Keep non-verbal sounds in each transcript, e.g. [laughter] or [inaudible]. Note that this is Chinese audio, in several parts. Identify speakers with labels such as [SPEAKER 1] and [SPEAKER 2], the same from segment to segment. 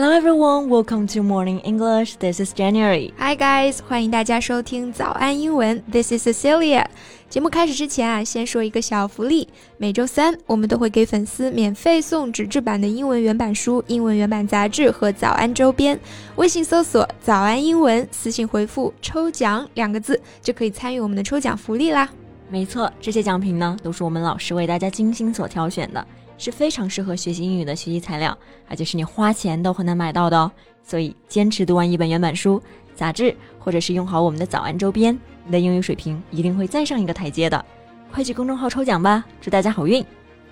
[SPEAKER 1] Hello everyone, welcome to Morning English. This is January.
[SPEAKER 2] Hi guys，欢迎大家收听早安英文。This is Cecilia。节目开始之前啊，先说一个小福利。每周三我们都会给粉丝免费送纸质版的英文原版书、英文原版杂志和早安周边。微信搜索“早安英文”，私信回复“抽奖”两个字，就可以参与我们的抽奖福利啦。
[SPEAKER 1] 没错，这些奖品呢，都是我们老师为大家精心所挑选的。是非常适合学习英语的学习材料，而且是你花钱都很难买到的哦。所以坚持读完一本原版书、杂志，或者是用好我们的早安周边，你的英语水平一定会再上一个台阶的。快去公众号抽奖吧，祝大家好运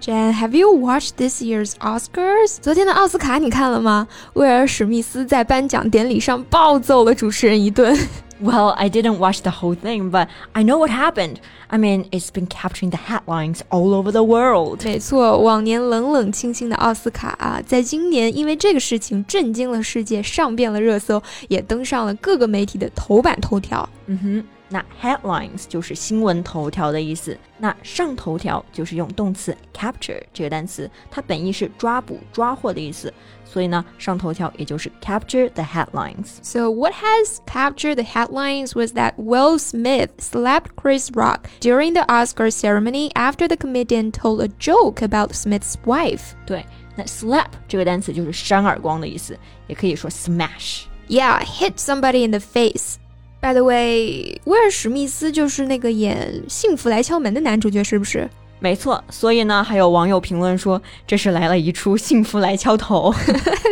[SPEAKER 2] ！Jan，Have you watched this year's Oscars？昨天的奥斯卡你看了吗？威尔史密斯在颁奖典礼上暴揍了主持人一顿。
[SPEAKER 1] Well, I didn't watch the whole thing, but I know what happened. I mean, it's been capturing the headlines all over the world.
[SPEAKER 2] 没错，往年冷冷清清的奥斯卡啊，在今年因为这个事情震惊了世界，上遍了热搜，也登上了各个媒体的头版头条。
[SPEAKER 1] 嗯哼。 那 headlines 就是新闻头条的意思。那上头条就是用动词 capture 这个单词，它本意是抓捕、抓获的意思。所以呢，上头条也就是 capture the headlines.
[SPEAKER 2] So what has captured the headlines was that Will Smith slapped Chris Rock during the Oscar ceremony after the comedian told a joke about Smith's wife.
[SPEAKER 1] 对，那 slap 这个单词就是扇耳光的意思，也可以说 smash.
[SPEAKER 2] Yeah, hit somebody in the face. By the way，威尔史密斯就是那个演《幸福来敲门》的男主角，是不是？
[SPEAKER 1] 没错，所以呢，还有网友评论说这是来了一出幸福来敲头。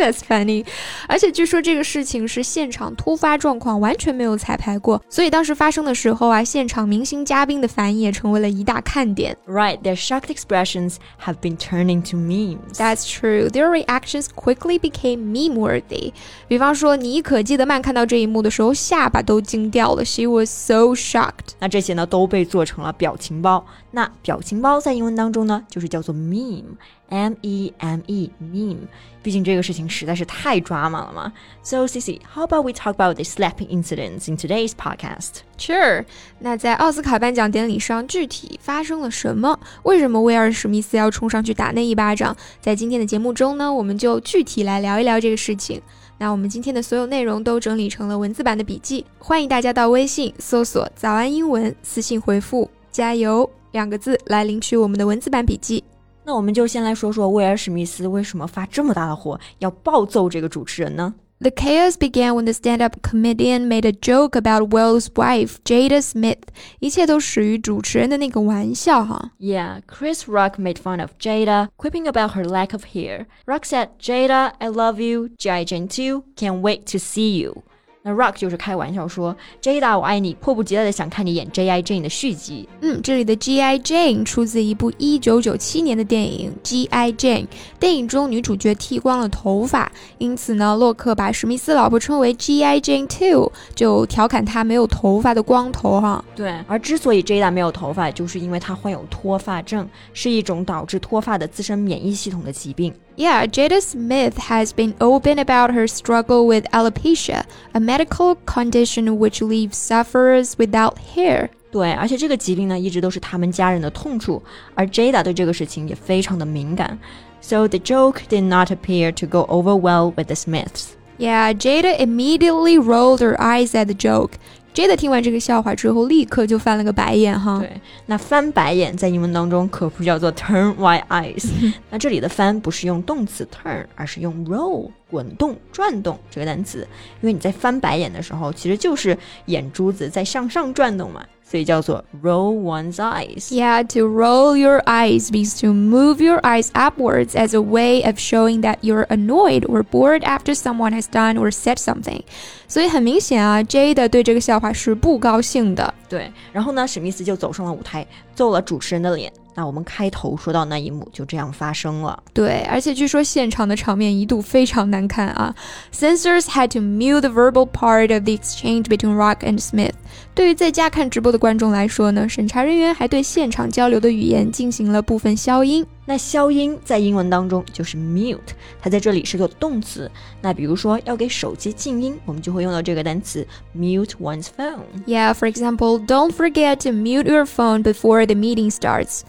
[SPEAKER 2] That's funny。而且据说这个事情是现场突发状况，完全没有彩排过，所以当时发生的时候啊，现场明星嘉宾的反应也成为了一大看点。
[SPEAKER 1] Right, their shocked expressions have been turning to memes.
[SPEAKER 2] That's true. Their reactions quickly became meme-worthy. 比方说，妮可基德曼看到这一幕的时候，下巴都惊掉了。She was so shocked.
[SPEAKER 1] 那这些呢，都被做成了表情包。那表情包在英文当中呢，就是叫做 meme，m e m e meme。毕竟这个事情实在是太抓马了嘛。So Cici，how about we talk about the slapping incident in today's podcast?
[SPEAKER 2] Sure。那在奥斯卡颁奖典礼上，具体发生了什么？为什么威尔史密斯要冲上去打那一巴掌？在今天的节目中呢，我们就具体来聊一聊这个事情。那我们今天的所有内容都整理成了文字版的笔记，欢迎大家到微信搜索“早安英文”，私信回复“加油”。两个字来领取我们的文字版笔记。
[SPEAKER 1] 那我们就先来说说威尔史密斯为什么发这么大的火，要暴揍这个主持人呢？
[SPEAKER 2] The chaos began when the stand-up comedian made a joke about Will's wife, Jada Smith. 一切都始于主持人的那个玩笑哈。
[SPEAKER 1] Yeah, Chris Rock made fun of Jada, quipping about her lack of hair. Rock said, "Jada, I love you. G.I. Jane too. Can't wait to see you." 那 Rock 就是开玩笑说，Jada 我爱你，迫不及待的想看你演 G.I. Jane 的续集。
[SPEAKER 2] 嗯，这里的 G.I. Jane 出自一部1997年的电影 G.I. Jane。电影中女主角剃光了头发，因此呢，洛克把史密斯老婆称为 G.I. Jane Two，就调侃她没有头发的光头哈。
[SPEAKER 1] 对，而之所以 Jada 没有头发，就是因为她患有脱发症，是一种导致脱发的自身免疫系统的疾病。
[SPEAKER 2] Yeah, Jada Smith has been open about her struggle with alopecia, a medical condition which leaves sufferers without hair.
[SPEAKER 1] 对，而且这个疾病呢，一直都是他们家人的痛处，而 Jada 对这个事情也非常的敏感。So the joke did not appear to go over well with the Smiths.
[SPEAKER 2] Yeah, Jada immediately rolled her eyes at the joke. Jada 听完这个笑话之后，立刻就翻了个白眼哈。
[SPEAKER 1] 对，那翻白眼在英文当中可不叫做 turn white eyes。那这里的翻不是用动词 turn，而是用 roll 滚动、转动这个单词。因为你在翻白眼的时候，其实就是眼珠子在向上转动嘛。所以叫做 roll one's eyes.
[SPEAKER 2] Yeah, to roll your eyes means to move your eyes upwards as a way of showing that you're annoyed or bored after someone has done or said something. 所以很明显啊，Jade 对这个笑话是不高兴的。
[SPEAKER 1] 对，然后呢，史密斯就走上了舞台，揍了主持人的脸。 那我们开头说到那一幕就这样发生了。
[SPEAKER 2] 对，而且据说现场的场面一度非常难看啊。Censors had to mute the verbal part of the exchange between Rock and Smith。对于在家看直播的观众来说呢，审查人员还对现场交流的语言进行了部分消音。
[SPEAKER 1] 那消音在英文当中就是 mute，它在这里是个动词。那比如说要给手机静音，我们就会用到这个单词 mute one's
[SPEAKER 2] phone。Yeah, for example, don't forget to mute your phone before the meeting starts.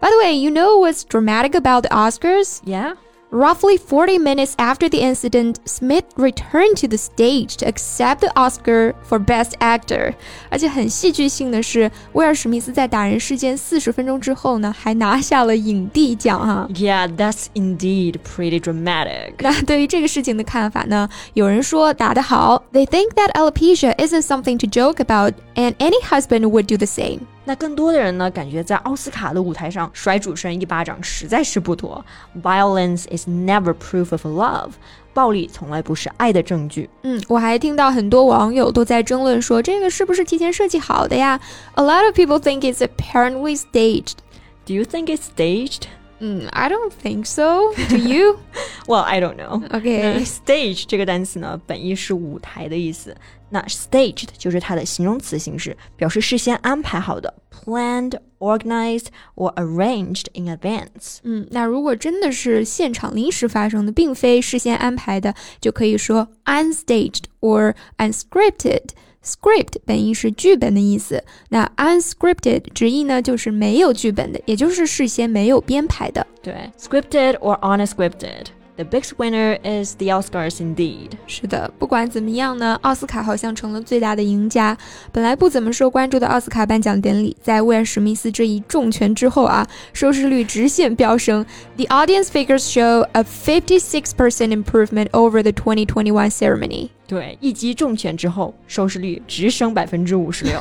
[SPEAKER 2] By the way, you know what's dramatic about the Oscars?
[SPEAKER 1] Yeah.
[SPEAKER 2] Roughly 40 minutes after the incident, Smith returned to the stage to accept the Oscar for Best Actor。而且很戏剧性的是，威尔史密斯在打人事件四十分钟之后呢，还拿下了影帝奖哈。
[SPEAKER 1] Yeah, that's indeed pretty dramatic.
[SPEAKER 2] 那对于这个事情的看法呢？有人说打得好，They think [laughs] that alopecia isn't something to joke about, and any husband would do the same.
[SPEAKER 1] 那更多的人呢，感觉在奥斯卡的舞台上甩主持人一巴掌实在是不妥。Violence is never proof of love，暴力从来不是爱的证据。
[SPEAKER 2] 嗯，我还听到很多网友都在争论说，这个是不是提前设计好的呀？A lot of people think it's apparently staged.
[SPEAKER 1] Do you think it's staged?
[SPEAKER 2] 嗯，I don't think so. Do you? [laughs]
[SPEAKER 1] Well, I don't know.
[SPEAKER 2] OK.
[SPEAKER 1] Stage 这个单词呢，本意是舞台的意思。那 staged 就是它的形容词形式，表示事先安排好的，planned, organized or arranged in advance。
[SPEAKER 2] 嗯，那如果真的是现场临时发生的，并非事先安排的，就可以说 unstaged or unscripted。 Script 本意是剧本的意思，那 unscripted 直译呢就是没有剧本的，也就是事先没有编排的。
[SPEAKER 1] 对，scripted or unscripted。The biggest winner is the Oscars indeed。
[SPEAKER 2] 是的，不管怎么样呢，奥斯卡好像成了最大的赢家。本来不怎么受关注的奥斯卡颁奖典礼，在威尔史密斯这一重拳之后啊，收视率直线飙升。The audience figures show a 56% improvement over the 2021 ceremony。
[SPEAKER 1] 对，一击重拳之后，收视率直升百分之五十六。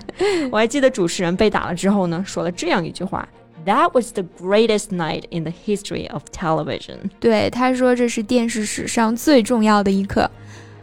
[SPEAKER 1] [laughs] 我还记得主持人被打了之后呢，说了这样一句话。That was the greatest night in the history of television。
[SPEAKER 2] 对，他说这是电视史上最重要的一刻。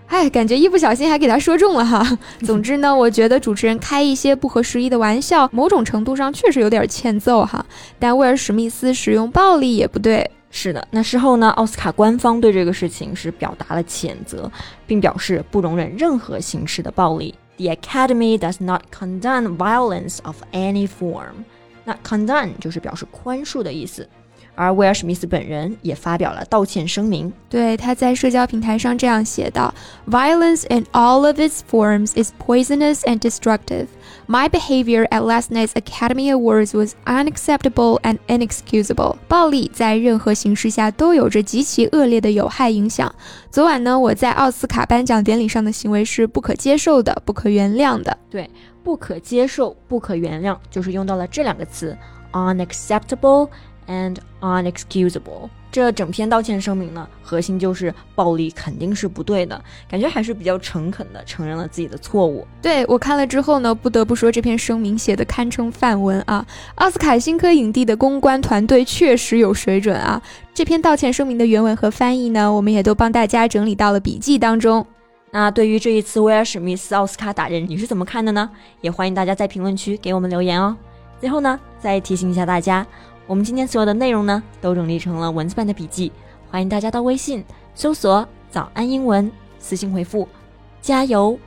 [SPEAKER 2] 哎，感觉一不小心还给他说中了哈。[laughs] 总之呢，我觉得主持人开一些不合时宜的玩笑，某种程度上确实有点欠揍哈。但威尔史密斯使用暴力也不对。
[SPEAKER 1] 是的，那事后呢，奥斯卡官方对这个事情是表达了谴责，并表示不容忍任何形式的暴力。The Academy does not condone violence of any form。那 condone 就是表示宽恕的意思，而威尔史密斯本人也发表了道歉声明。
[SPEAKER 2] 对，他在社交平台上这样写道：“Violence in all of its forms is poisonous and destructive. My behavior at last night's Academy Awards was unacceptable and inexcusable. 暴力在任何形式下都有着极其恶劣的有害影响。昨晚呢，我在奥斯卡颁奖典礼上的行为是不可接受的、不可原谅的。”
[SPEAKER 1] 对。不可接受、不可原谅，就是用到了这两个词：unacceptable and unexcusable。这整篇道歉声明呢，核心就是暴力肯定是不对的，感觉还是比较诚恳的，承认了自己的错误。
[SPEAKER 2] 对我看了之后呢，不得不说这篇声明写的堪称范文啊！奥斯卡新科影帝的公关团队确实有水准啊！这篇道歉声明的原文和翻译呢，我们也都帮大家整理到了笔记当中。
[SPEAKER 1] 那对于这一次威尔史密斯奥斯卡打人，你是怎么看的呢？也欢迎大家在评论区给我们留言哦。最后呢，再提醒一下大家，我们今天所有的内容呢，都整理成了文字版的笔记，欢迎大家到微信搜索“早安英文”，私信回复“加油”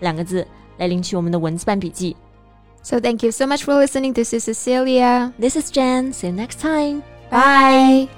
[SPEAKER 1] 两个字来领取我们的文字版笔记。
[SPEAKER 2] So thank you so much for listening. This is Cecilia.
[SPEAKER 1] This is Jen. See you next time.
[SPEAKER 2] Bye.